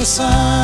me, son,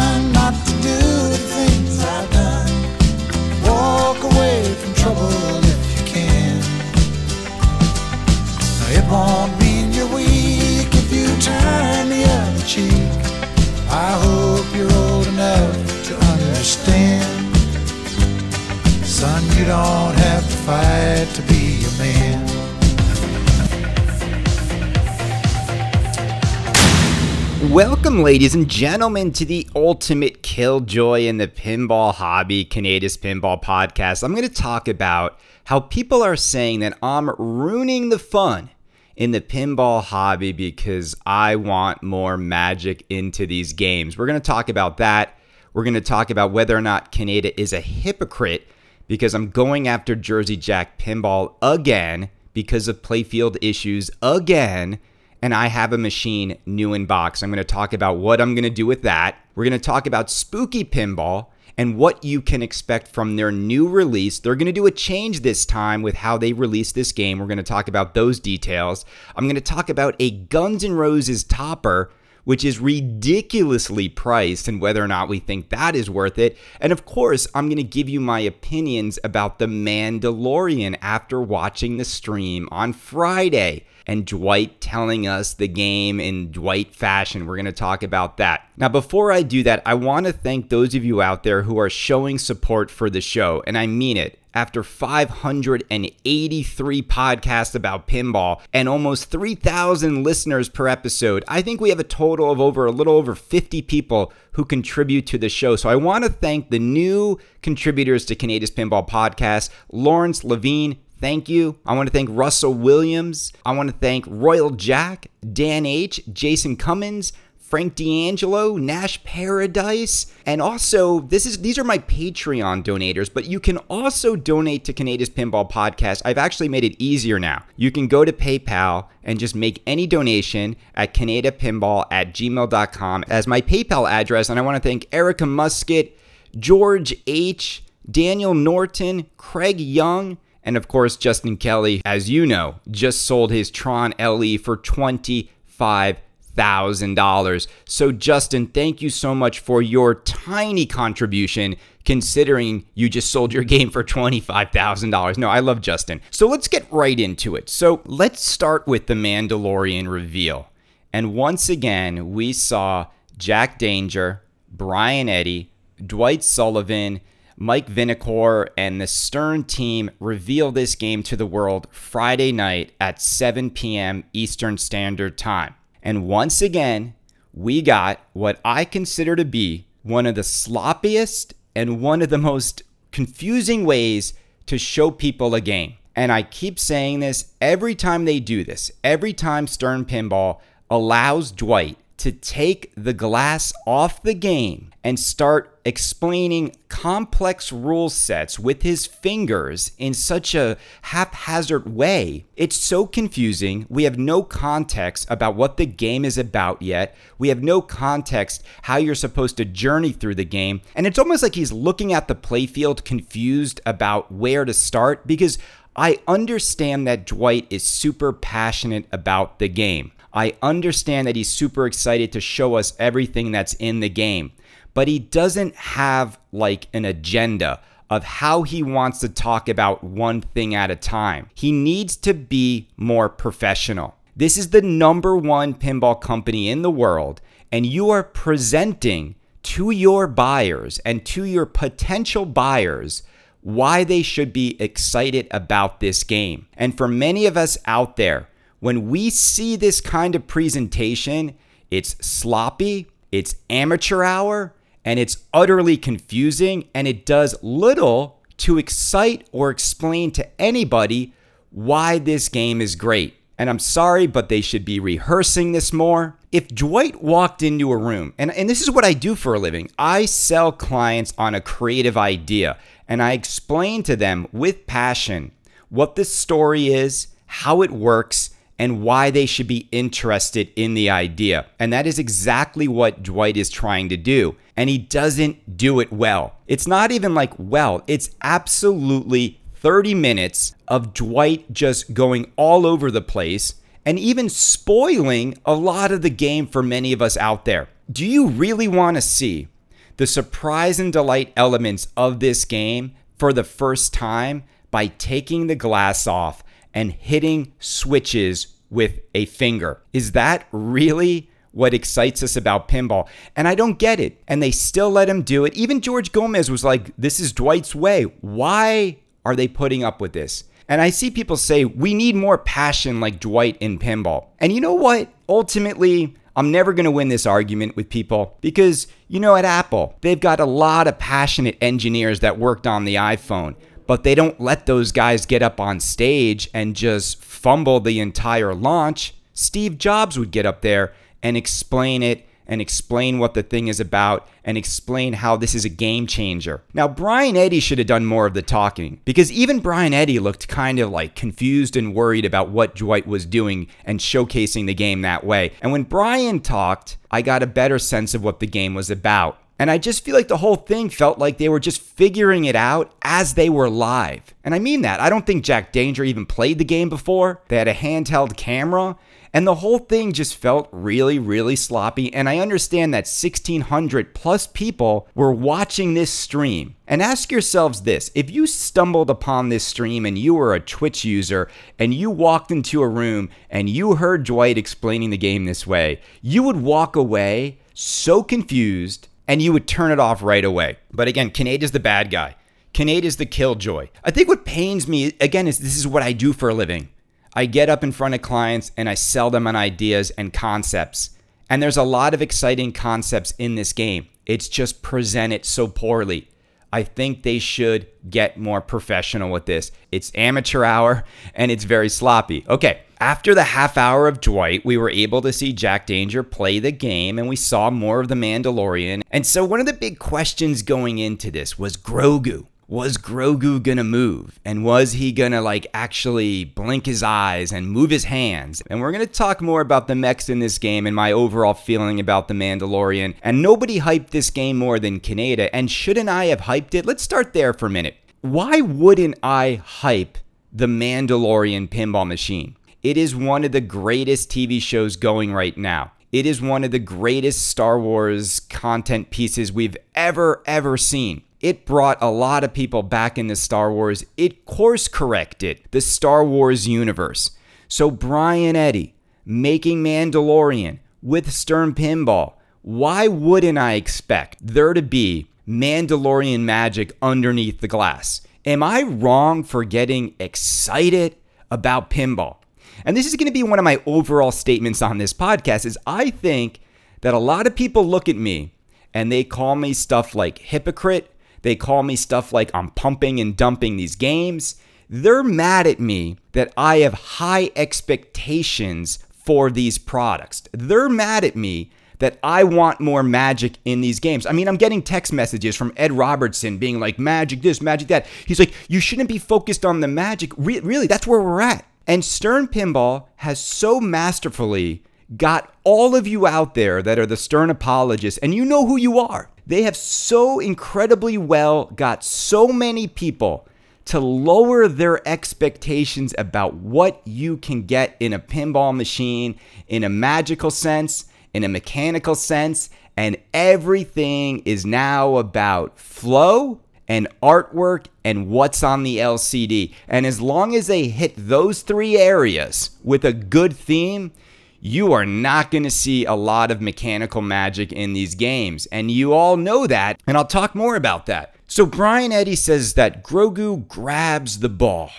Welcome, ladies and gentlemen, to the ultimate killjoy in the pinball hobby, Kaneda's Pinball Podcast. I'm going to talk about how people are saying that I'm ruining the fun in the pinball hobby because I want more magic into these games. We're going to talk about that. We're going to talk about whether or not Kaneda is a hypocrite because I'm going after Jersey Jack Pinball again because of playfield issues again and I have a machine new in box. I'm going to talk about what I'm going to do with that. We're going to talk about Spooky Pinball and what you can expect from their new release. They're going to do a change this time with how they release this game. We're going to talk about those details. I'm going to talk about a Guns N' Roses topper which is ridiculously priced, and whether or not we think that is worth it. And of course, I'm going to give you my opinions about The Mandalorian after watching the stream on Friday and Dwight telling us the game in Dwight fashion. We're going to talk about that. Now, before I do that, I want to thank those of you out there who are showing support for the show, and I mean it after 583 podcasts about pinball and almost 3,000 listeners per episode, I think we have a total of over a little over 50 people who contribute to the show. So I want to thank the new contributors to Kaneda's Pinball Podcast Lawrence Levine, Thank you. I want to thank Russell Williams. I want to thank Royal Jack, Dan H., Jason Cummins, Frank D'Angelo, Nash Paradise, and also this is these are my Patreon donators, but you can also donate to Kaneda's Pinball Podcast. I've actually made it easier now. You can go to PayPal and just make any donation at canadapinball at gmail.com as my PayPal address. And I want to thank Erica Musket, George H., Daniel Norton, Craig Young, and of course Justin Kelly, as you know, just sold his Tron LE for 25 $1,000. So, Justin, thank you so much for your tiny contribution, considering you just sold your game for $25,000. No, I love Justin. So, let's get right into it. So, let's start with the Mandalorian reveal. And once again, we saw Jack Danger, Brian Eddy, Dwight Sullivan, Mike Vinikour, and the Stern team reveal this game to the world Friday night at 7 p.m. Eastern Standard Time. And once again, we got what I consider to be one of the sloppiest and one of the most confusing ways to show people a game. And I keep saying this every time they do this, every time Stern Pinball allows Dwight to take the glass off the game and start explaining complex rule sets with his fingers in such a haphazard way. It's so confusing. We have no context about what the game is about yet. We have no context how you're supposed to journey through the game. And it's almost like he's looking at the playfield confused about where to start because I understand that Dwight is super passionate about the game. I understand that he's super excited to show us everything that's in the game, but he doesn't have like an agenda of how he wants to talk about one thing at a time. He needs to be more professional. This is the number one pinball company in the world, and you are presenting to your buyers and to your potential buyers why they should be excited about this game. And for many of us out there, when we see this kind of presentation, it's sloppy, it's amateur hour, and it's utterly confusing, and it does little to excite or explain to anybody why this game is great. And I'm sorry, but they should be rehearsing this more. If Dwight walked into a room, and, and this is what I do for a living, I sell clients on a creative idea, and I explain to them with passion what the story is, how it works, and why they should be interested in the idea. And that is exactly what Dwight is trying to do. And he doesn't do it well. It's not even like well, it's absolutely 30 minutes of Dwight just going all over the place and even spoiling a lot of the game for many of us out there. Do you really want to see the surprise and delight elements of this game for the first time by taking the glass off and hitting switches with a finger? Is that really what excites us about pinball. And I don't get it. And they still let him do it. Even George Gomez was like, this is Dwight's way. Why are they putting up with this? And I see people say, we need more passion like Dwight in pinball. And you know what? Ultimately, I'm never going to win this argument with people because, you know, at Apple, they've got a lot of passionate engineers that worked on the iPhone, but they don't let those guys get up on stage and just fumble the entire launch. Steve Jobs would get up there and explain it and explain what the thing is about and explain how this is a game changer. Now, Brian Eddy should have done more of the talking because even Brian Eddy looked kind of like confused and worried about what Dwight was doing and showcasing the game that way. And when Brian talked, I got a better sense of what the game was about. And I just feel like the whole thing felt like they were just figuring it out as they were live. And I mean that. I don't think Jack Danger even played the game before. They had a handheld camera. And the whole thing just felt really, really sloppy. And I understand that 1,600 plus people were watching this stream. And ask yourselves this if you stumbled upon this stream and you were a Twitch user and you walked into a room and you heard Dwight explaining the game this way, you would walk away so confused and you would turn it off right away. But again, Kaneda is the bad guy. Kaneda is the killjoy. I think what pains me, again, is this is what I do for a living. I get up in front of clients and I sell them on ideas and concepts. And there's a lot of exciting concepts in this game. It's just presented so poorly. I think they should get more professional with this. It's amateur hour and it's very sloppy. Okay, after the half hour of Dwight, we were able to see Jack Danger play the game and we saw more of the Mandalorian. And so, one of the big questions going into this was Grogu was Grogu gonna move? And was he gonna like actually blink his eyes and move his hands? And we're gonna talk more about the mechs in this game and my overall feeling about The Mandalorian. And nobody hyped this game more than Kaneda. And shouldn't I have hyped it? Let's start there for a minute. Why wouldn't I hype The Mandalorian pinball machine? It is one of the greatest TV shows going right now. It is one of the greatest Star Wars content pieces we've ever, ever seen. It brought a lot of people back into Star Wars. It course corrected the Star Wars universe. So, Brian Eddy making Mandalorian with Stern Pinball, why wouldn't I expect there to be Mandalorian magic underneath the glass? Am I wrong for getting excited about pinball? And this is going to be one of my overall statements on this podcast is I think that a lot of people look at me and they call me stuff like hypocrite they call me stuff like I'm pumping and dumping these games. They're mad at me that I have high expectations for these products. They're mad at me that I want more magic in these games. I mean, I'm getting text messages from Ed Robertson being like, magic this, magic that. He's like, you shouldn't be focused on the magic. Re- really, that's where we're at. And Stern Pinball has so masterfully got all of you out there that are the Stern apologists, and you know who you are. They have so incredibly well got so many people to lower their expectations about what you can get in a pinball machine in a magical sense, in a mechanical sense, and everything is now about flow and artwork and what's on the LCD. And as long as they hit those three areas with a good theme, you are not going to see a lot of mechanical magic in these games. And you all know that, and I'll talk more about that. So, Brian Eddy says that Grogu grabs the ball.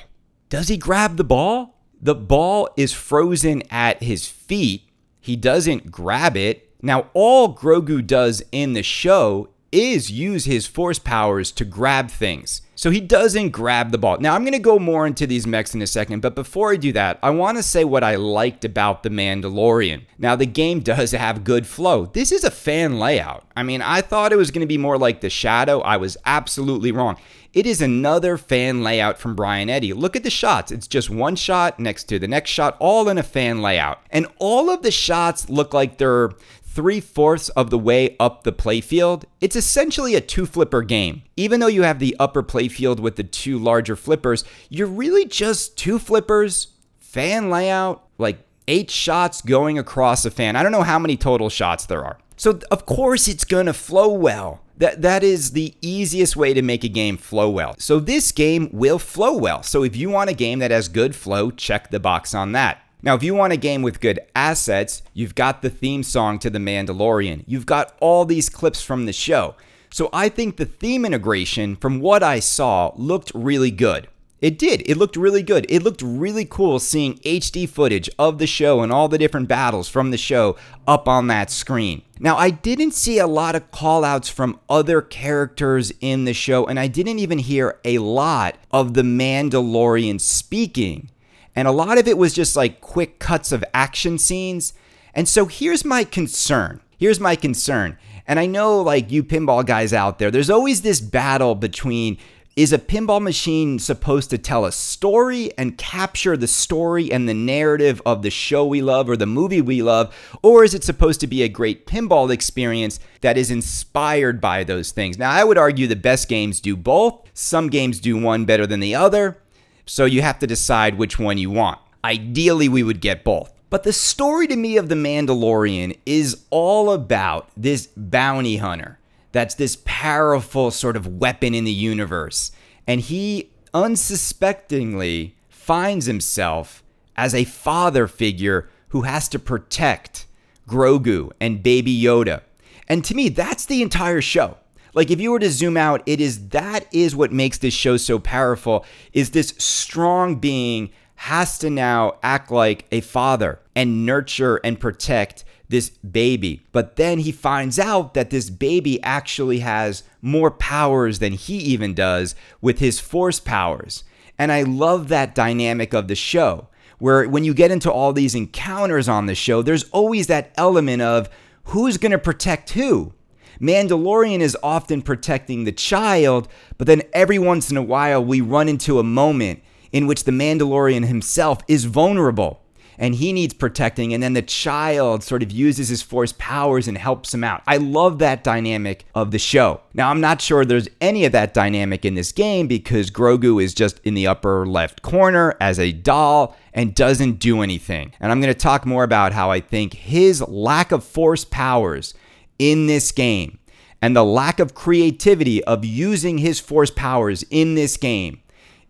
Does he grab the ball? The ball is frozen at his feet. He doesn't grab it. Now, all Grogu does in the show is use his force powers to grab things. So he doesn't grab the ball. Now, I'm going to go more into these mechs in a second, but before I do that, I want to say what I liked about The Mandalorian. Now, the game does have good flow. This is a fan layout. I mean, I thought it was going to be more like The Shadow. I was absolutely wrong. It is another fan layout from Brian Eddy. Look at the shots. It's just one shot next to the next shot, all in a fan layout. And all of the shots look like they're three fourths of the way up the playfield, it's essentially a two flipper game. Even though you have the upper playfield with the two larger flippers, you're really just two flippers, fan layout, like eight shots going across a fan. I don't know how many total shots there are. So, of course, it's to flow well. That, that is the easiest way to make a game flow well. So, this game will flow well. So, if you want a game that has good flow, check the box on that. Now, if you want a game with good assets, you've got the theme song to The Mandalorian. You've got all these clips from the show. So I think the theme integration, from what I saw, looked really good. It did. It looked really good. It looked really cool seeing HD footage of the show and all the different battles from the show up on that screen. Now, I didn't see a lot of callouts from other characters in the show, and I didn't even hear a lot of the Mandalorian speaking. And a lot of it was just like quick cuts of action scenes. And so here's my concern. Here's my concern. And I know, like you pinball guys out there, there's always this battle between is a pinball machine supposed to tell a story and capture the story and the narrative of the show we love or the movie we love? Or is it supposed to be a great pinball experience that is inspired by those things? Now, I would argue the best games do both. Some games do one better than the other. So you have to decide which one you want. Ideally, we would get both. But the story to me of The Mandalorian is all about this bounty hunter that's this powerful sort of weapon in the universe. And he unsuspectingly finds himself as a father figure who has to protect Grogu and Baby Yoda. And to me, that's the entire show. Like if you were to zoom out, it is that is what makes this show so powerful is this strong being has to now act like a father and nurture and protect this baby. But then he finds out that this baby actually has more powers than he even does with his force powers. And I love that dynamic of the show, where when you get into all these encounters on the show, there's always that element of who's going to protect who. Mandalorian is often protecting the child, but then every once in a while we run into a moment in which the Mandalorian himself is vulnerable and he needs protecting, and then the child sort of uses his force powers and helps him out. I love that dynamic of the show. Now, I'm not sure there's any of that dynamic in this game because Grogu is just in the upper left corner as a doll and doesn't do anything. And I'm going to talk more about how I think his lack of force powers in this game and the lack of creativity of using his force powers in this game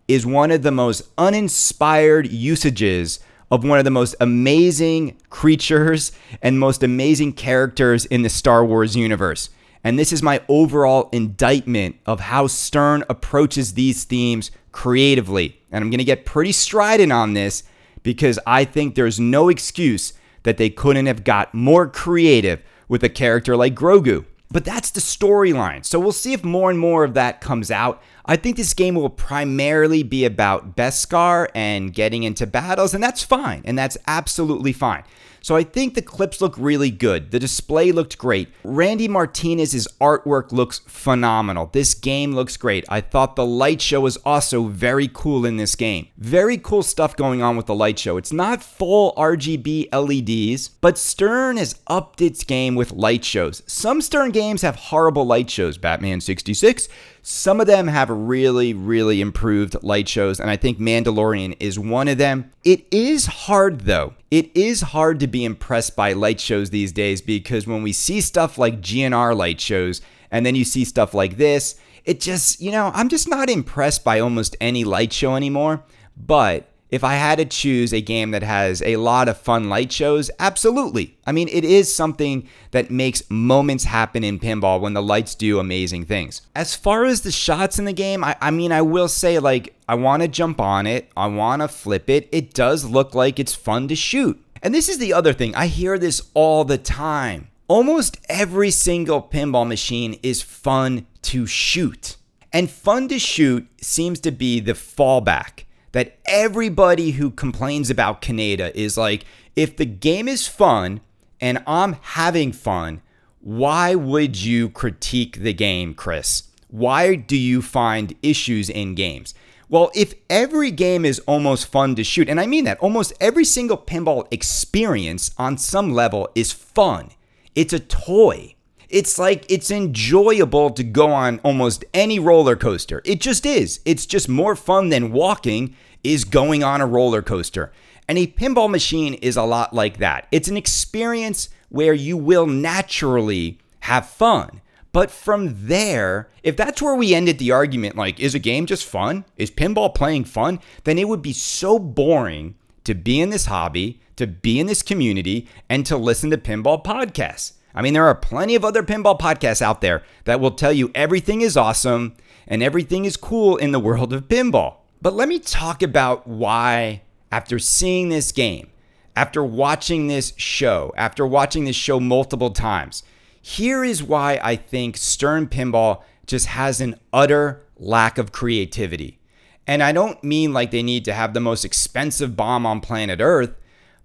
is one of the most uninspired usages of one of the most amazing creatures and most amazing characters in the Star Wars universe. And this is my overall indictment of how Stern approaches these themes creatively. And I'm going to get pretty strident on this because I think there's no excuse that they couldn't have got more creative with a character like Grogu. But that's the storyline. So we'll see if more and more of that comes out. I think this game will primarily be about Beskar and getting into battles, and that's fine, and that's absolutely fine. So I think the clips look really good. The display looked great. Randy Martinez's artwork looks phenomenal. This game looks great. I thought the light show was also very cool in this game. Very cool stuff going on with the light show. It's not full RGB LEDs, but Stern has upped its game with light shows. Some Stern games have horrible light shows. Batman 66 some of them have really, really improved light shows, and I think Mandalorian is one of them. It is hard, though. It is hard to be impressed by light shows these days because when we see stuff like GNR light shows, and then you see stuff like this, it just, you know, I'm just not impressed by almost any light show anymore. But if I had to choose a game that has a lot of fun light shows, absolutely. I mean, it is something that makes moments happen in pinball when the lights do amazing things. As far as the shots in the game, I, I mean, I will say, like, I want to jump on it, I want to flip it. It does look like it's fun to shoot. And this is the other thing, I hear this all the time. Almost every single pinball machine is fun to shoot. And fun to shoot seems to be the fallback that everybody who complains about Kaneda is like, if the game is fun and I'm having fun, why would you critique the game, Chris? Why do you find issues in games? Well, if every game is almost fun to shoot, and I mean that, almost every single pinball experience on some level is fun. It's a toy. It's like it's enjoyable to go on almost any roller coaster. It just is. It's just more fun than walking is going on a roller coaster. And a pinball machine is a lot like that. It's an experience where you will naturally have fun. But from there, if that's where we ended the argument, like, is a game just fun? Is pinball playing fun? Then it would be so boring to be in this hobby, to be in this community, and to listen to pinball podcasts. I mean, there are plenty of other pinball podcasts out there that will tell you everything is awesome and everything is cool in the world of pinball. But let me talk about why, after seeing this game, after watching this show, after watching this show multiple times, here is why I think Stern Pinball just has an utter lack of creativity. And I don't mean like they need to have the most expensive bomb on planet Earth,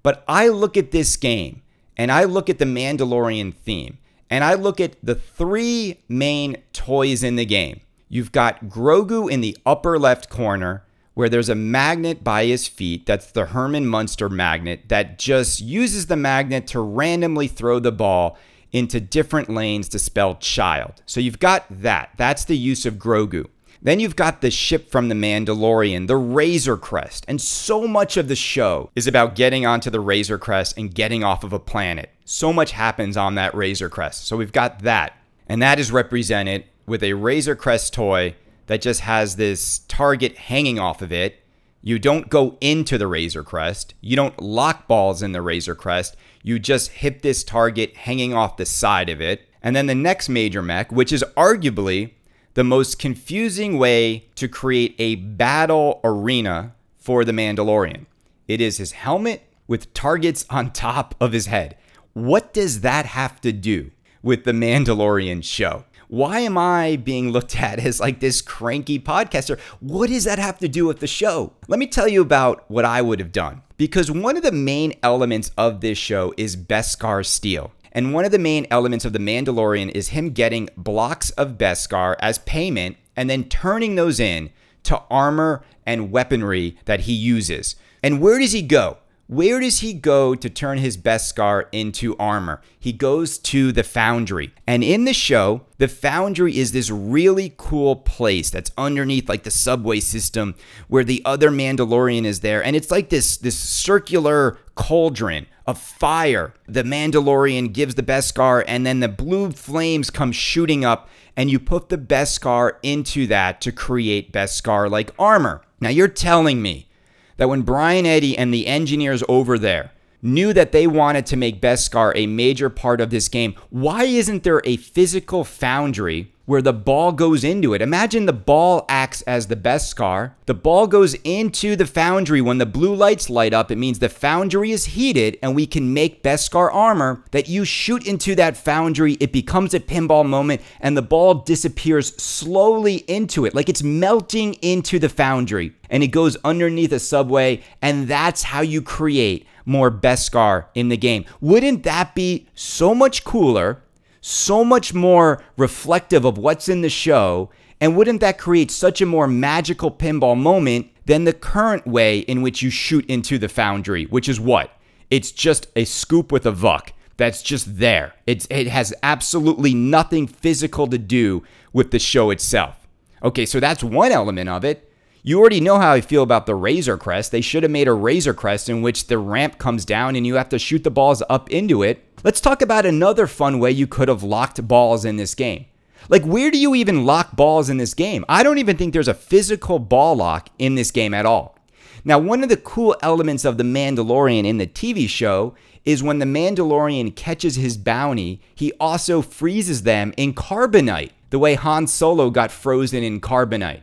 but I look at this game and I look at the Mandalorian theme and I look at the three main toys in the game. You've got Grogu in the upper left corner, where there's a magnet by his feet. That's the Herman Munster magnet that just uses the magnet to randomly throw the ball into different lanes to spell child. So you've got that. That's the use of Grogu. Then you've got the ship from the Mandalorian, the Razor Crest. And so much of the show is about getting onto the Razor Crest and getting off of a planet. So much happens on that Razor Crest. So we've got that. And that is represented with a Razor Crest toy that just has this target hanging off of it. You don't go into the Razor Crest. You don't lock balls in the Razor Crest. You just hit this target hanging off the side of it. And then the next major mech, which is arguably the most confusing way to create a battle arena for the Mandalorian. It is his helmet with targets on top of his head. What does that have to do with the Mandalorian show? Why am I being looked at as like this cranky podcaster? What does that have to do with the show? Let me tell you about what I would have done. Because one of the main elements of this show is Beskar steel. And one of the main elements of The Mandalorian is him getting blocks of Beskar as payment and then turning those in to armor and weaponry that he uses. And where does he go? Where does he go to turn his Beskar into armor? He goes to the Foundry. And in the show, the Foundry is this really cool place that's underneath like the subway system where the other Mandalorian is there. And it's like this, this circular cauldron of fire. The Mandalorian gives the Beskar, and then the blue flames come shooting up, and you put the Beskar into that to create Beskar like armor. Now you're telling me that when Brian Eddy and the engineers over there knew that they wanted to make Beskar a major part of this game, why isn't there a physical foundry where the ball goes into it. Imagine the ball acts as the Beskar. The ball goes into the foundry when the blue lights light up. It means the foundry is heated and we can make Beskar armor that you shoot into that foundry. It becomes a pinball moment and the ball disappears slowly into it, like it's melting into the foundry and it goes underneath a subway. And that's how you create more Beskar in the game. Wouldn't that be so much cooler? So much more reflective of what's in the show. And wouldn't that create such a more magical pinball moment than the current way in which you shoot into the foundry, which is what? It's just a scoop with a VUK that's just there. It's, it has absolutely nothing physical to do with the show itself. Okay, so that's one element of it. You already know how I feel about the Razor Crest. They should have made a Razor Crest in which the ramp comes down and you have to shoot the balls up into it. Let's talk about another fun way you could have locked balls in this game. Like, where do you even lock balls in this game? I don't even think there's a physical ball lock in this game at all. Now, one of the cool elements of The Mandalorian in the TV show is when the Mandalorian catches his bounty, he also freezes them in carbonite, the way Han Solo got frozen in carbonite.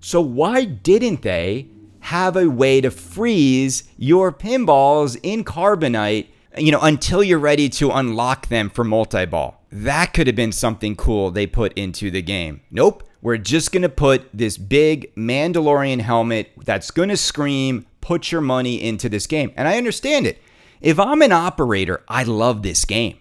So why didn't they have a way to freeze your pinballs in carbonite, you know, until you're ready to unlock them for multi-ball? That could have been something cool they put into the game. Nope. We're just going to put this big Mandalorian helmet that's going to scream, put your money into this game. And I understand it. If I'm an operator, I love this game.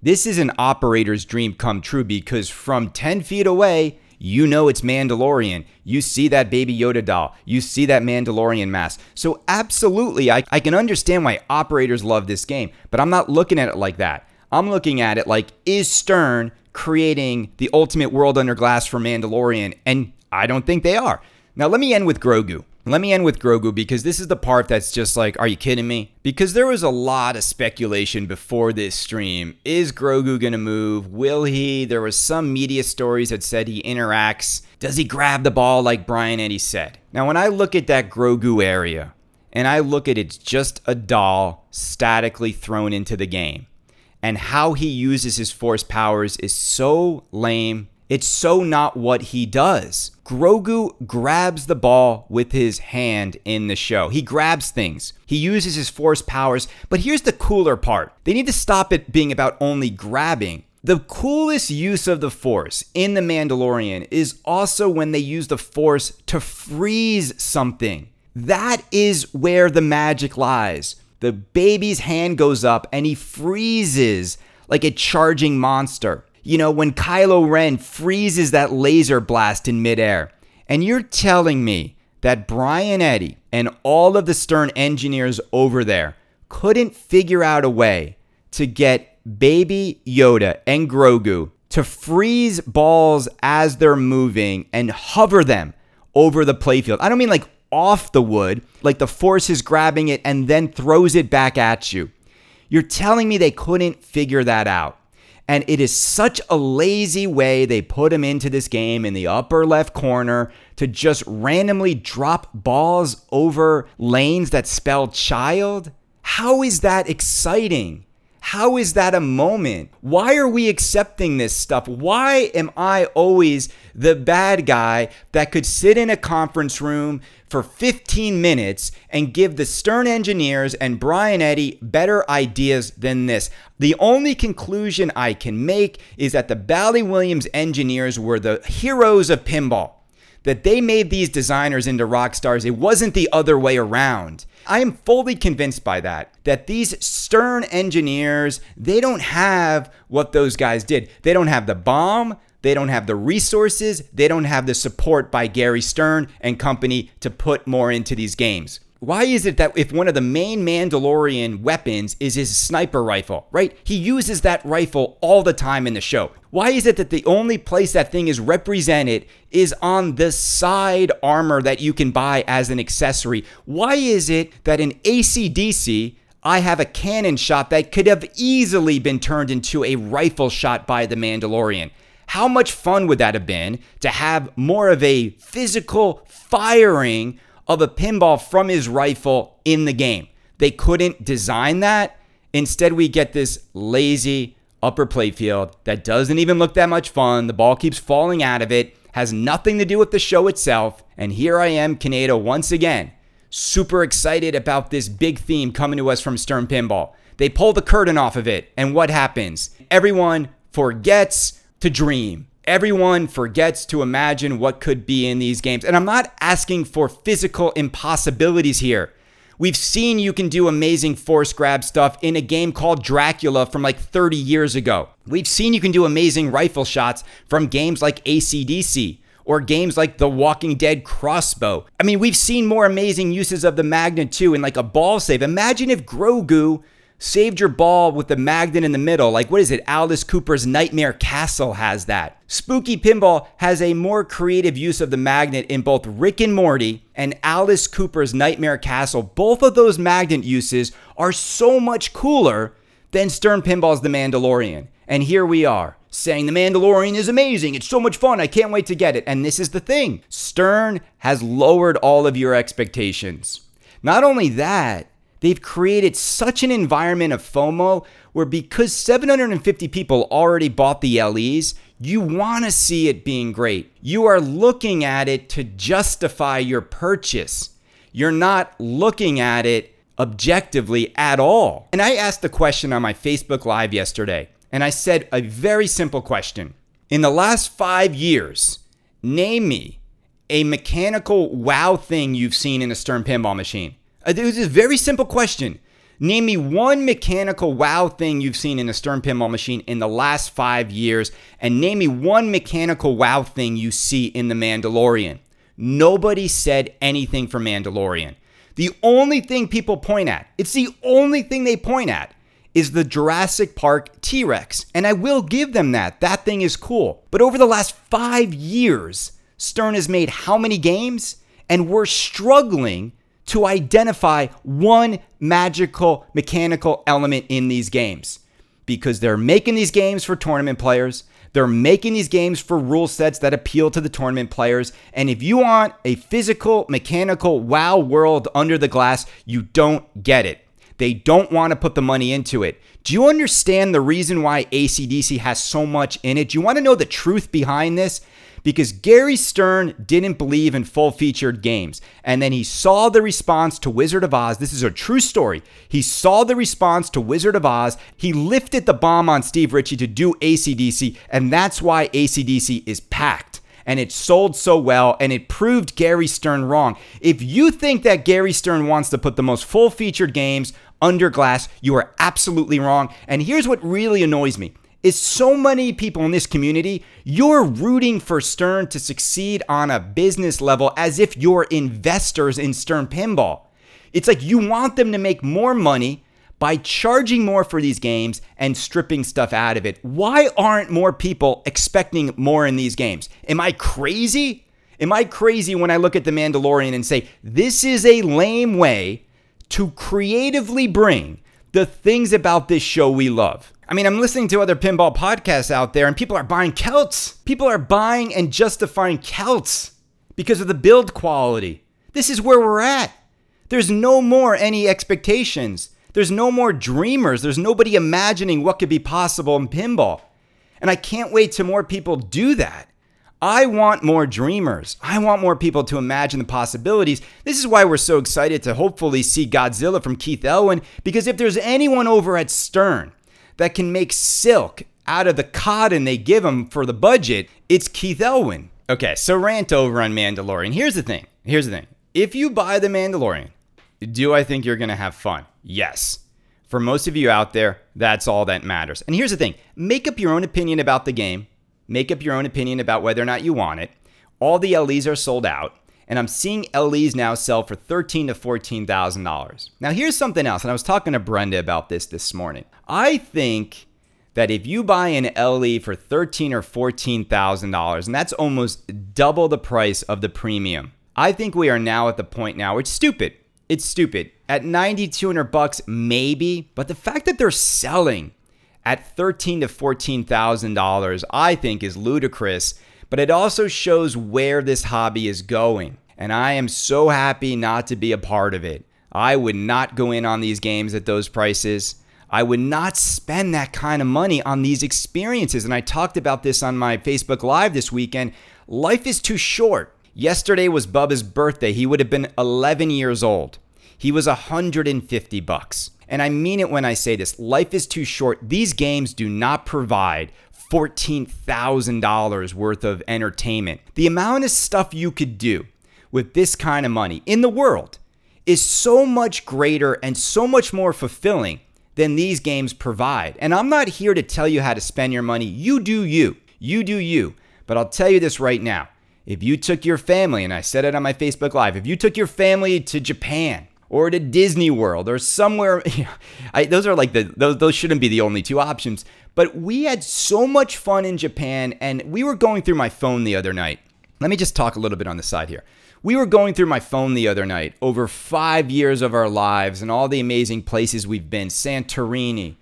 This is an operator's dream come true because from 10 feet away, you know it's Mandalorian. You see that baby Yoda doll. You see that Mandalorian mask. So, absolutely, I, I can understand why operators love this game, but I'm not looking at it like that. I'm looking at it like, is Stern creating the ultimate world under glass for Mandalorian? And I don't think they are. Now, let me end with Grogu. Let me end with Grogu because this is the part that's just like, are you kidding me? Because there was a lot of speculation before this stream. Is Grogu going to move? Will he? There was some media stories that said he interacts. Does he grab the ball like Brian Eddy said? Now, when I look at that Grogu area and I look at it's just a doll statically thrown into the game, and how he uses his force powers is so lame it's so not what he does. Grogu grabs the ball with his hand in the show. He grabs things. He uses his force powers. But here's the cooler part they need to stop it being about only grabbing. The coolest use of the Force in The Mandalorian is also when they use the Force to freeze something. That is where the magic lies. The baby's hand goes up and he freezes like a charging monster you know, when Kylo Ren freezes that laser blast in midair. And you're telling me that Brian Eddy and all of the Stern engineers over there couldn't figure out a way to get baby Yoda and Grogu to freeze balls as they're moving and hover them over the playfield. I don't mean like off the wood, like the force is grabbing it and then throws it back at you. You're telling me they couldn't figure that out. And it is such a lazy way they put him into this game in the upper left corner to just randomly drop balls over lanes that spell child. How is that exciting? How is that a moment? Why are we accepting this stuff? Why am I always the bad guy that could sit in a conference room for 15 minutes and give the Stern engineers and Brian Eddy better ideas than this? The only conclusion I can make is that the Bally Williams engineers were the heroes of pinball that they made these designers into rock stars. It wasn't the other way around. I am fully convinced by that, that these stern engineers, they don't have what those guys did. They don't have the bomb, they don't have the resources, they don't have the support by Gary Stern and company to put more into these games. Why is it that if one of the main Mandalorian weapons is his sniper rifle, right? He uses that rifle all the time in the show. Why is it that the only place that thing is represented is on the side armor that you can buy as an accessory? Why is it that in ACDC, I have a cannon shot that could have easily been turned into a rifle shot by the Mandalorian? How much fun would that have been to have more of a physical firing of a pinball from his rifle in the game. They couldn't design that. Instead, we get this lazy upper playfield that doesn't even look that much fun. The ball keeps falling out of it, has nothing to do with the show itself. And here I am, Kaneda, once again, super excited about this big theme coming to us from Stern Pinball. They pull the curtain off of it, and what happens? Everyone forgets to dream. Everyone forgets to imagine what could be in these games. And I'm not asking for physical impossibilities here. We've seen you can do amazing force grab stuff in a game called Dracula from like 30 years ago. We've seen you can do amazing rifle shots from games like ACDC or games like The Walking Dead Crossbow. I mean, we've seen more amazing uses of the magnet too in like a ball save. Imagine if Grogu saved your ball with the magnet in the middle. Like, what is it? Alice Cooper's Nightmare Castle has that. Spooky Pinball has a more creative use of the magnet in both Rick and Morty and Alice Cooper's Nightmare Castle. Both of those magnet uses are so much cooler than Stern Pinball's The Mandalorian. And here we are saying The Mandalorian is amazing. It's so much fun. I can't wait to get it. And this is the thing Stern has lowered all of your expectations. Not only that, They've created such an environment of FOMO where because 750 people already bought the LEs, you want to see it being great. You are looking at it to justify your purchase. You're not looking at it objectively at all. And I asked the question on my Facebook Live yesterday, and I said a very simple question. In the last five years, name me a mechanical wow thing you've seen in a Stern pinball machine. Uh, it was a very simple question. Name me one mechanical wow thing you've seen in a Stern pinball machine in the last five years, and name me one mechanical wow thing you see in The Mandalorian. Nobody said anything for Mandalorian. The only thing people point at, it's the only thing they point at, is the Jurassic Park T Rex. And I will give them that. That thing is cool. But over the last five years, Stern has made how many games? And we're struggling to identify one magical mechanical element in these games because they're making these games for tournament players. They're making these games for rule sets that appeal to the tournament players. And if you want a physical, mechanical wow world under the glass, you don't get it. They don't want to put the money into it. Do you understand the reason why ACDC has so much in it? Do you want to know the truth behind this? Because Gary Stern didn't believe in full featured games. And then he saw the response to Wizard of Oz. This is a true story. He saw the response to Wizard of Oz. He lifted the bomb on Steve Ritchie to do ACDC, and that's why ACDC is packed. And it sold so well, and it proved Gary Stern wrong. If you think that Gary Stern wants to put the most full featured games under glass, you are absolutely wrong. And here's what really annoys me is so many people in this community, you're rooting for Stern to succeed on a business level as if you're investors in Stern Pinball. It's like you want them to make more money by charging more for these games and stripping stuff out of it. Why aren't more people expecting more in these games? Am I crazy? Am I crazy when I look at The Mandalorian and say, this is a lame way to creatively bring the things about this show we love? I mean, I'm listening to other pinball podcasts out there, and people are buying Celts. People are buying and justifying Celts because of the build quality. This is where we're at. There's no more any expectations. There's no more dreamers. There's nobody imagining what could be possible in pinball. And I can't wait till more people do that. I want more dreamers. I want more people to imagine the possibilities. This is why we're so excited to hopefully see Godzilla from Keith Elwin, because if there's anyone over at Stern that can make silk out of the cotton they give him for the budget, it's Keith Elwin. Okay, so rant over on Mandalorian. Here's the thing. Here's the thing. If you buy The Mandalorian, do I think you're going to have fun? Yes. For most of you out there, that's all that matters. And here's the thing make up your own opinion about the game, make up your own opinion about whether or not you want it. All the LEs are sold out and I'm seeing LEs now sell for thirteen to fourteen thousand dollars. Now here's something else, and I was talking to Brenda about this this morning. I think that if you buy an LE for thirteen or fourteen thousand dollars, and that's almost double the price of the premium, I think we are now at the point now. It's stupid. It's stupid. At 9200 bucks, maybe, but the fact that they're selling at thirteen to fourteen thousand dollars, I think, is ludicrous but it also shows where this hobby is going. And I am so happy not to be a part of it. I would not go in on these games at those prices. I would not spend that kind of money on these experiences. And I talked about this on my Facebook Live this weekend. Life is too short. Yesterday was Bubba's birthday. He would have been 11 years old. He was 150 bucks. And I mean it when I say this. Life is too short. These games do not provide $14,000 worth of entertainment. The amount of stuff you could do with this kind of money in the world is so much greater and so much more fulfilling than these games provide. And I'm not here to tell you how to spend your money. You do you. You do you. But I'll tell you this right now. If you took your family, and I said it on my Facebook Live, if you took your family to Japan or to Disney World or somewhere, I, those are like the, those, those shouldn't be the only two options. But we had so much fun in Japan, and we were going through my phone the other night. Let me just talk a little bit on the side here. We were going through my phone the other night over five years of our lives and all the amazing places we've been Santorini,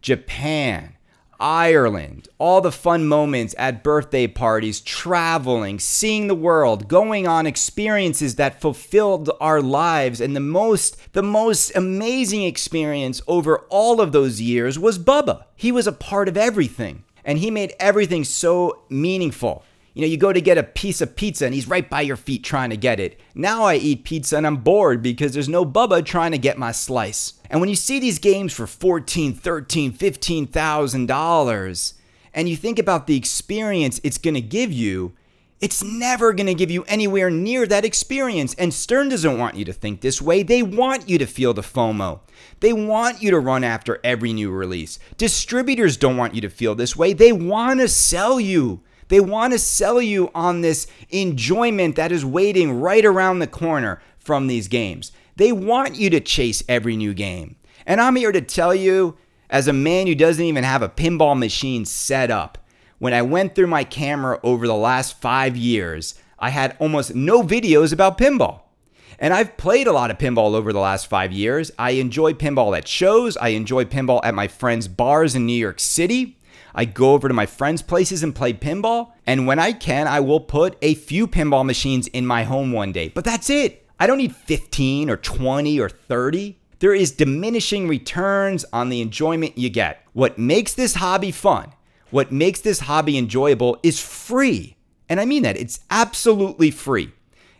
Japan, Ireland, all the fun moments at birthday parties, traveling, seeing the world, going on experiences that fulfilled our lives and the most the most amazing experience over all of those years was Bubba. He was a part of everything and he made everything so meaningful. You know, you go to get a piece of pizza and he's right by your feet trying to get it. Now I eat pizza and I'm bored because there's no Bubba trying to get my slice. And when you see these games for 14, 13, 15,000 dollars and you think about the experience it's going to give you, it's never going to give you anywhere near that experience. And Stern doesn't want you to think this way. They want you to feel the FOMO. They want you to run after every new release. Distributors don't want you to feel this way. They want to sell you. They want to sell you on this enjoyment that is waiting right around the corner from these games. They want you to chase every new game. And I'm here to tell you, as a man who doesn't even have a pinball machine set up, when I went through my camera over the last five years, I had almost no videos about pinball. And I've played a lot of pinball over the last five years. I enjoy pinball at shows. I enjoy pinball at my friends' bars in New York City. I go over to my friends' places and play pinball. And when I can, I will put a few pinball machines in my home one day. But that's it. I don't need 15 or 20 or 30. There is diminishing returns on the enjoyment you get. What makes this hobby fun, what makes this hobby enjoyable is free. And I mean that. It's absolutely free.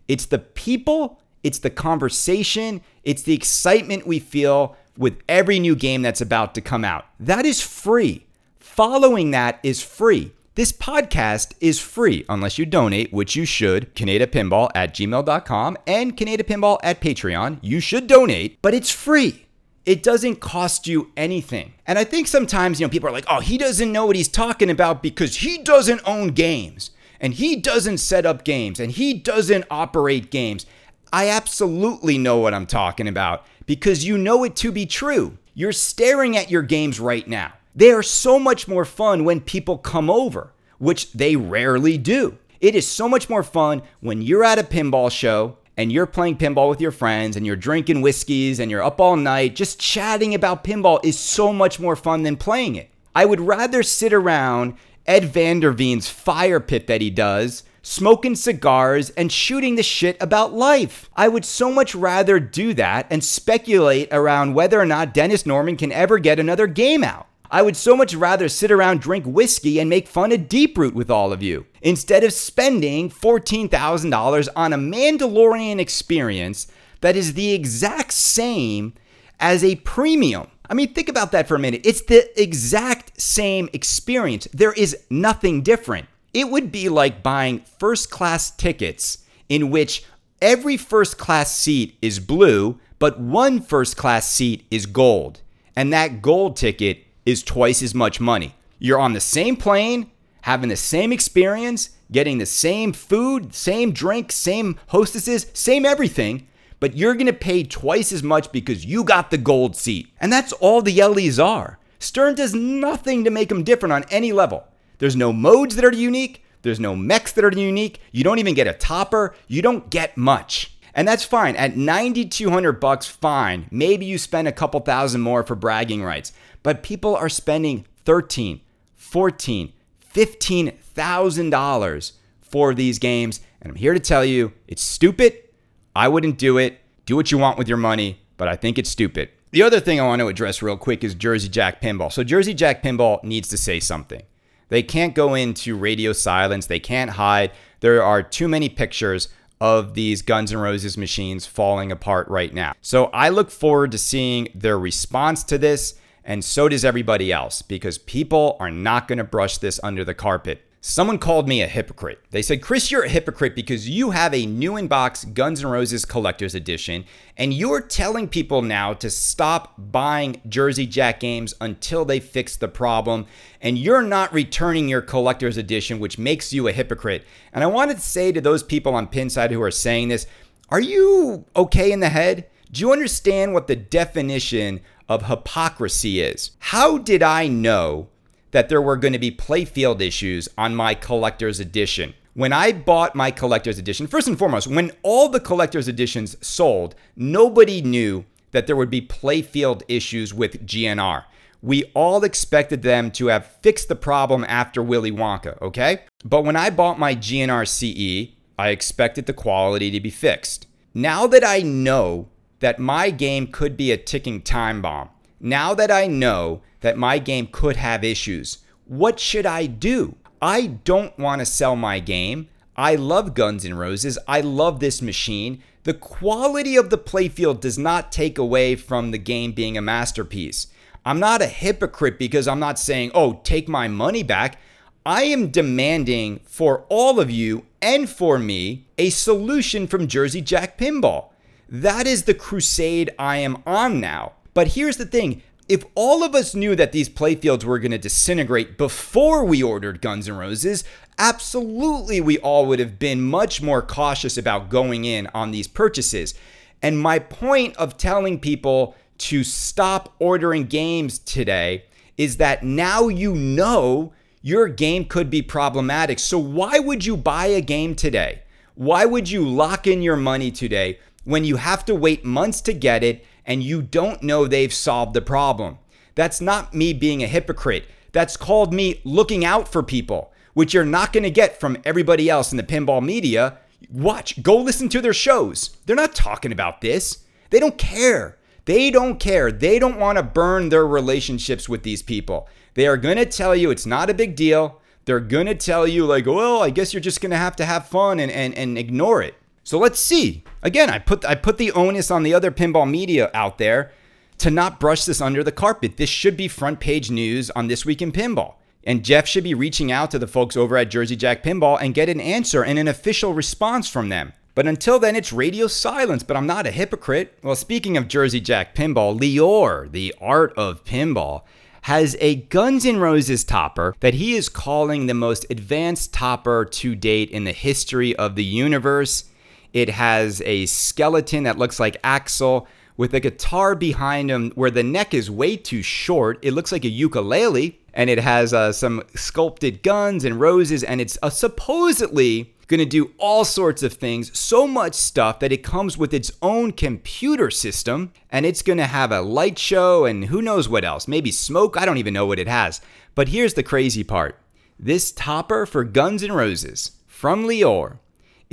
It's the people it's the conversation, it's the excitement we feel with every new game that's about to come out. That is free. Following that is free. This podcast is free unless you donate, which you should. CanadaPinball at gmail.com and CanadaPinball at Patreon. You should donate, but it's free. It doesn't cost you anything. And I think sometimes, you know, people are like, oh, he doesn't know what he's talking about because he doesn't own games and he doesn't set up games and he doesn't operate games. I absolutely know what I'm talking about because you know it to be true. You're staring at your games right now. They are so much more fun when people come over, which they rarely do. It is so much more fun when you're at a pinball show and you're playing pinball with your friends and you're drinking whiskeys and you're up all night. Just chatting about pinball is so much more fun than playing it. I would rather sit around Ed Vanderveen's fire pit that he does smoking cigars, and shooting the shit about life. I would so much rather do that and speculate around whether or not Dennis Nordman can ever get another game out. I would so much rather sit around, drink whiskey, and make fun of Deep Root with all of you instead of spending $14,000 on a Mandalorian experience that is the exact same as a premium. I mean, think about that for a minute. It's the exact same experience. There is nothing different. It would be like buying first class tickets in which every first class seat is blue, but one first class seat is gold. And that gold ticket is twice as much money. You're on the same plane, having the same experience, getting the same food, same drink, same hostesses, same everything, but you're gonna pay twice as much because you got the gold seat. And that's all the LEs are. Stern does nothing to make them different on any level. There's no modes that are unique. There's no mechs that are unique. You don't even get a topper. You don't get much. And that's fine. At 9200 bucks fine. Maybe you spend a couple thousand more for bragging rights. But people are spending 13, 14, 15,000 dollars for these games, and I'm here to tell you, it's stupid. I wouldn't do it. Do what you want with your money, but I think it's stupid. The other thing I want to address real quick is Jersey Jack Pinball. So Jersey Jack Pinball needs to say something. They can't go into radio silence. They can't hide. There are too many pictures of these Guns N' Roses machines falling apart right now. So I look forward to seeing their response to this, and so does everybody else, because people are not going to brush this under the carpet. Someone called me a hypocrite. They said, Chris, you're a hypocrite because you have a new in box Guns N' Roses collector's edition, and you're telling people now to stop buying Jersey Jack games until they fix the problem, and you're not returning your collector's edition, which makes you a hypocrite. And I wanted to say to those people on Pinside who are saying this, are you okay in the head? Do you understand what the definition of hypocrisy is? How did I know that there were going to be playfield issues on my collector's edition. When I bought my collector's edition, first and foremost, when all the collector's editions sold, nobody knew that there would be playfield issues with GNR. We all expected them to have fixed the problem after Willy Wonka, okay? But when I bought my GNR CE, I expected the quality to be fixed. Now that I know that my game could be a ticking time bomb, now that I know that my game could have issues. What should I do? I don't want to sell my game. I love Guns N' Roses. I love this machine. The quality of the playfield does not take away from the game being a masterpiece. I'm not a hypocrite because I'm not saying, oh, take my money back. I am demanding for all of you and for me a solution from Jersey Jack Pinball. That is the crusade I am on now. But here's the thing if all of us knew that these playfields were going to disintegrate before we ordered Guns N' Roses, absolutely we all would have been much more cautious about going in on these purchases. And my point of telling people to stop ordering games today is that now you know your game could be problematic. So why would you buy a game today? Why would you lock in your money today when you have to wait months to get it and you don't know they've solved the problem? That's not me being a hypocrite. That's called me looking out for people, which you're not going to get from everybody else in the pinball media. Watch, go listen to their shows. They're not talking about this. They don't care. They don't care. They don't want to burn their relationships with these people. They are going to tell you it's not a big deal. They're going to tell you, like, well, I guess you're just going to have to have fun and, and, and ignore it. So let's see. Again, I put I put the onus on the other pinball media out there to not brush this under the carpet. This should be front page news on This Week in Pinball. And Jeff should be reaching out to the folks over at Jersey Jack Pinball and get an answer and an official response from them. But until then, it's radio silence, but I'm not a hypocrite. Well, speaking of Jersey Jack Pinball, Lior, the art of pinball, has a Guns N' Roses topper that he is calling the most advanced topper to date in the history of the universe. It has a skeleton that looks like Axl with a guitar behind him where the neck is way too short. It looks like a ukulele, and it has uh, some sculpted guns and roses, and it's uh, supposedly going to do all sorts of things, so much stuff that it comes with its own computer system, and it's going to have a light show and who knows what else. Maybe smoke, I don't even know what it has. But here's the crazy part this topper for Guns N' Roses from Lior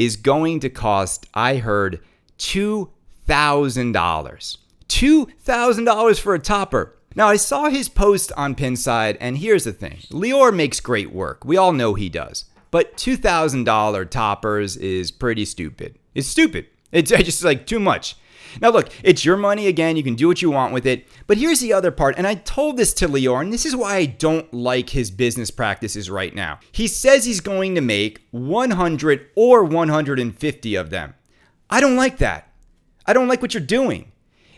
is going to cost, I heard, $2,000. $2,000 for a topper. Now, I saw his post on Pinside, and here's the thing Lior makes great work. We all know he does. But $2,000 toppers is pretty stupid. It's stupid. It's just like too much. Now, look, it's your money again. You can do what you want with it. But here's the other part, and I told this to Lior, and this is why I don't like his business practices right now. He says he's going to make 100 or 150 of them. I don't like that. I don't like what you're doing.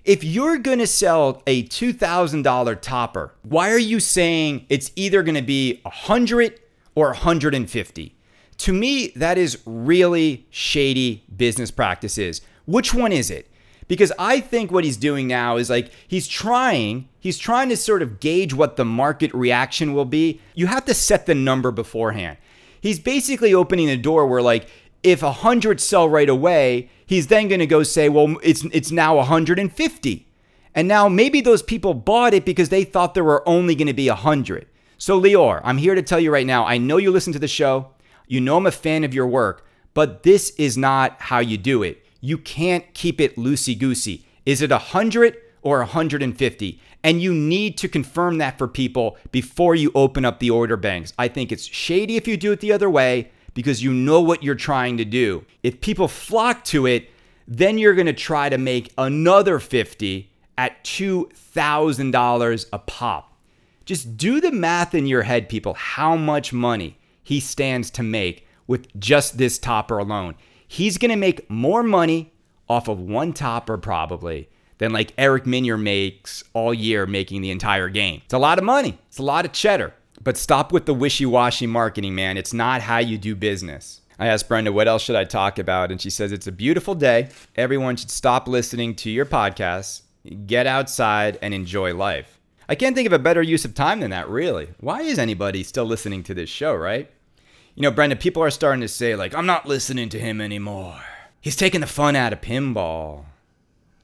If you're going to sell a $2,000 topper, why are you saying it's either going to be 100 or 150? To me, that is really shady business practices. Which one is it? Because I think what he's doing now is like he's trying, he's trying to sort of gauge what the market reaction will be. You have to set the number beforehand. He's basically opening a door where like if 100 sell right away, he's then going to go say, well, it's, it's now 150. And now maybe those people bought it because they thought there were only going to be 100. So, Lior, I'm here to tell you right now I know you listen to the show, you know I'm a fan of your work, but this is not how you do it. You can't keep it loosey goosey. Is it 100 or 150? And you need to confirm that for people before you open up the order banks. I think it's shady if you do it the other way because you know what you're trying to do. If people flock to it, then you're going to try to make another 50 at $2,000 a pop. Just do the math in your head, people, how much money he stands to make with just this topper alone. He's going to make more money off of one topper probably than like Eric Meunier makes all year making the entire game. It's a lot of money. It's a lot of cheddar. But stop with the wishy washy marketing, man. It's not how you do business. I asked Brenda, what else should I talk about? And she says, it's a beautiful day. Everyone should stop listening to your podcasts, get outside, and enjoy life. I can't think of a better use of time than that, really. Why is anybody still listening to this show, right? You know, Brenda, people are starting to say, like, I'm not listening to him anymore. He's taking the fun out of pinball. Do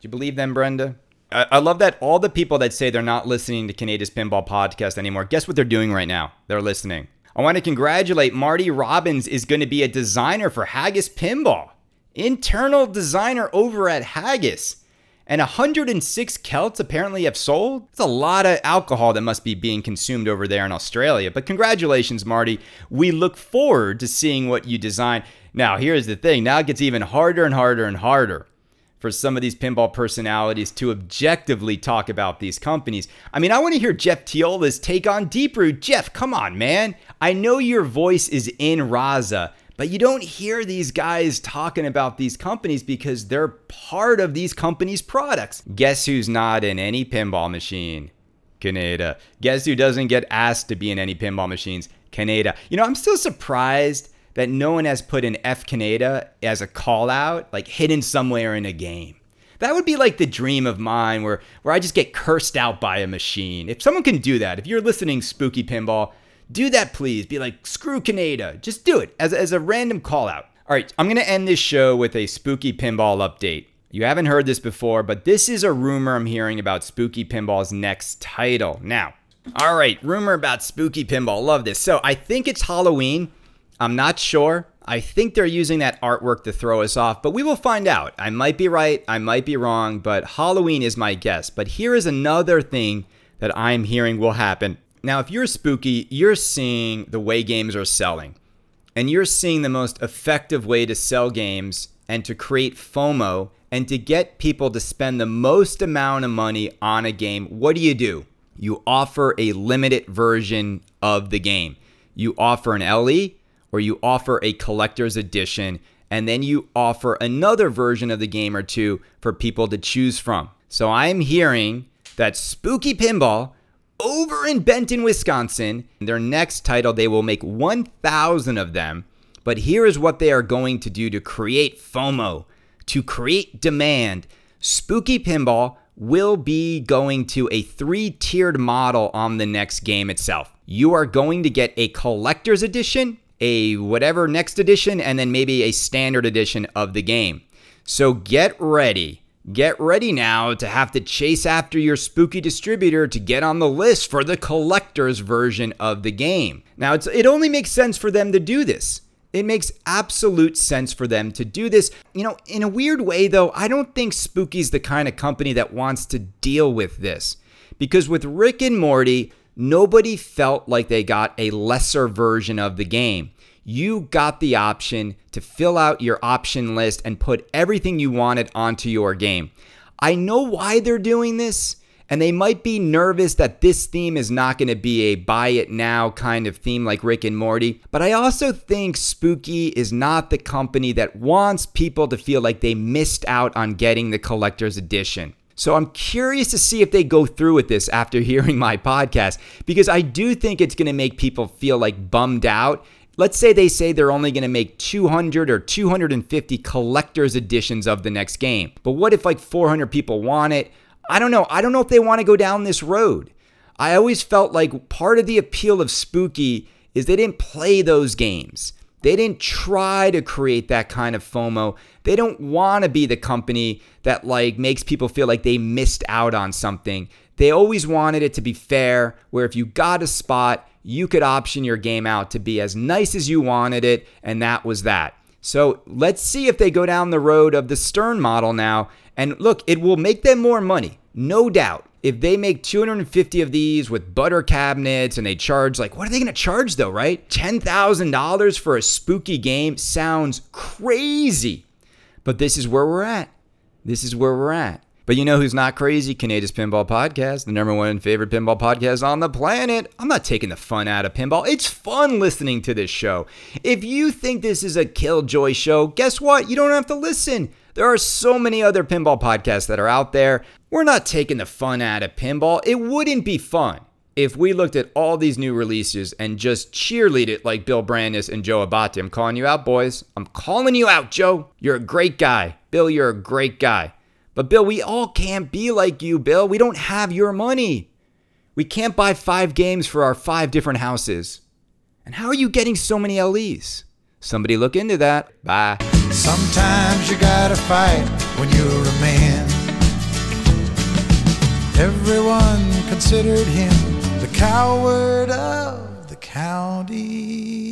you believe them, Brenda? I love that all the people that say they're not listening to Canada's Pinball Podcast anymore, guess what they're doing right now? They're listening. I want to congratulate Marty Robbins is going to be a designer for Haggis Pinball. Internal designer over at Haggis. And 106 Celts apparently have sold. It's a lot of alcohol that must be being consumed over there in Australia. But congratulations, Marty. We look forward to seeing what you design. Now, here's the thing now it gets even harder and harder and harder for some of these pinball personalities to objectively talk about these companies. I mean, I want to hear Jeff Teolis' take on Deep Root. Jeff, come on, man. I know your voice is in Raza, but you don't hear these guys talking about these companies because they're part of these companies' products. Guess who's not in any pinball machine? Kaneda. Guess who doesn't get asked to be in any pinball machines? Kaneda. You know, I'm still surprised that no one has put an F Kaneda as a call out, like hidden somewhere in a game. That would be like the dream of mine where, where I just get cursed out by a machine. If someone can do that, if you're listening, Spooky Pinball, do that please. Be like, screw Kaneda. Just do it as, as a random call out. All right, I'm going to end this show with a spooky pinball update. You haven't heard this before, but this is a rumor I'm hearing about Spooky Pinball's next title. Now, all right, rumor about Spooky Pinball. Love this. So I think it's Halloween. I'm not sure. I think they're using that artwork to throw us off, but we will find out. I might be right, I might be wrong, but Halloween is my guess. But here is another thing that I'm hearing will happen. Now, if you're spooky, you're seeing the way games are selling, and you're seeing the most effective way to sell games and to create FOMO and to get people to spend the most amount of money on a game. What do you do? You offer a limited version of the game. You offer an LE or you offer a collector's edition, and then you offer another version of the game or two for people to choose from. So I'm hearing that Spooky Pinball over in Benton, Wisconsin, their next title, they will make 1,000 of them. But here is what they are going to do to create FOMO, to create demand. Spooky Pinball will be going to a three tiered model on the next game itself. You are going to get a collector's edition, a whatever next edition, and then maybe a standard edition of the game. So get ready. Get ready now to have to chase after your spooky distributor to get on the list for the collector's version of the game. Now, it only makes sense for them to do this. It makes absolute sense for them to do this. You know, in a weird way, though, I don't think Spooky's the kind of company that wants to deal with this. Because with Rick and Morty, nobody felt like they got a lesser version of the game. You got the option to fill out your option list and put everything you wanted onto your game. I know why they're doing this, and they might be nervous that this theme is not going to be a buy it now kind of theme like Rick and Morty. But I also think Spooky is not the company that wants people to feel like they missed out on getting the collector's edition. So I'm curious to see if they go through with this after hearing my podcast because I do think it's going to make people feel like bummed out. Let's say they say they're only going to make 200 or 250 collector's editions of the next game. But what if like 400 people want it? I don't know. I don't know if they want to go down this road. I always felt like part of the appeal of Spooky is they didn't play those games. They didn't try to create that kind of FOMO. They don't want to be the company that like makes people feel like they missed out on something. They always wanted it to be fair, where if you got a spot, you could option your game out to be as nice as you wanted it, and that was that. So let's see if they go down the road of the Stern model now. And look, it will make them more money, no doubt. If they make 250 of these with butter cabinets and they charge like what are they going to charge though right? $10000 for a spooky game? Sounds crazy. But this is where we're at. This is where we're at but you know who's not crazy? Canada's Pinball Podcast, the number one favorite pinball podcast on the planet. I'm not taking the fun out of pinball. It's fun listening to this show. If you think this is a killjoy show, guess what? You don't have to listen. There are so many other pinball podcasts that are out there. We're not taking the fun out of pinball. It wouldn't be fun if we looked at all these new releases and just cheerlead it like Bill Brandis and Joe Abate. I'm calling you out, boys. I'm calling you out, Joe. You're a great guy. Bill, you're a great guy. But Bill, we all can't be like you, Bill. We don't have your money. We can't buy five games for our five different houses. And how are you getting so many LEs? Somebody look into that. Bye. Sometimes you gotta fight when you're a man. Everyone considered him the coward of the county.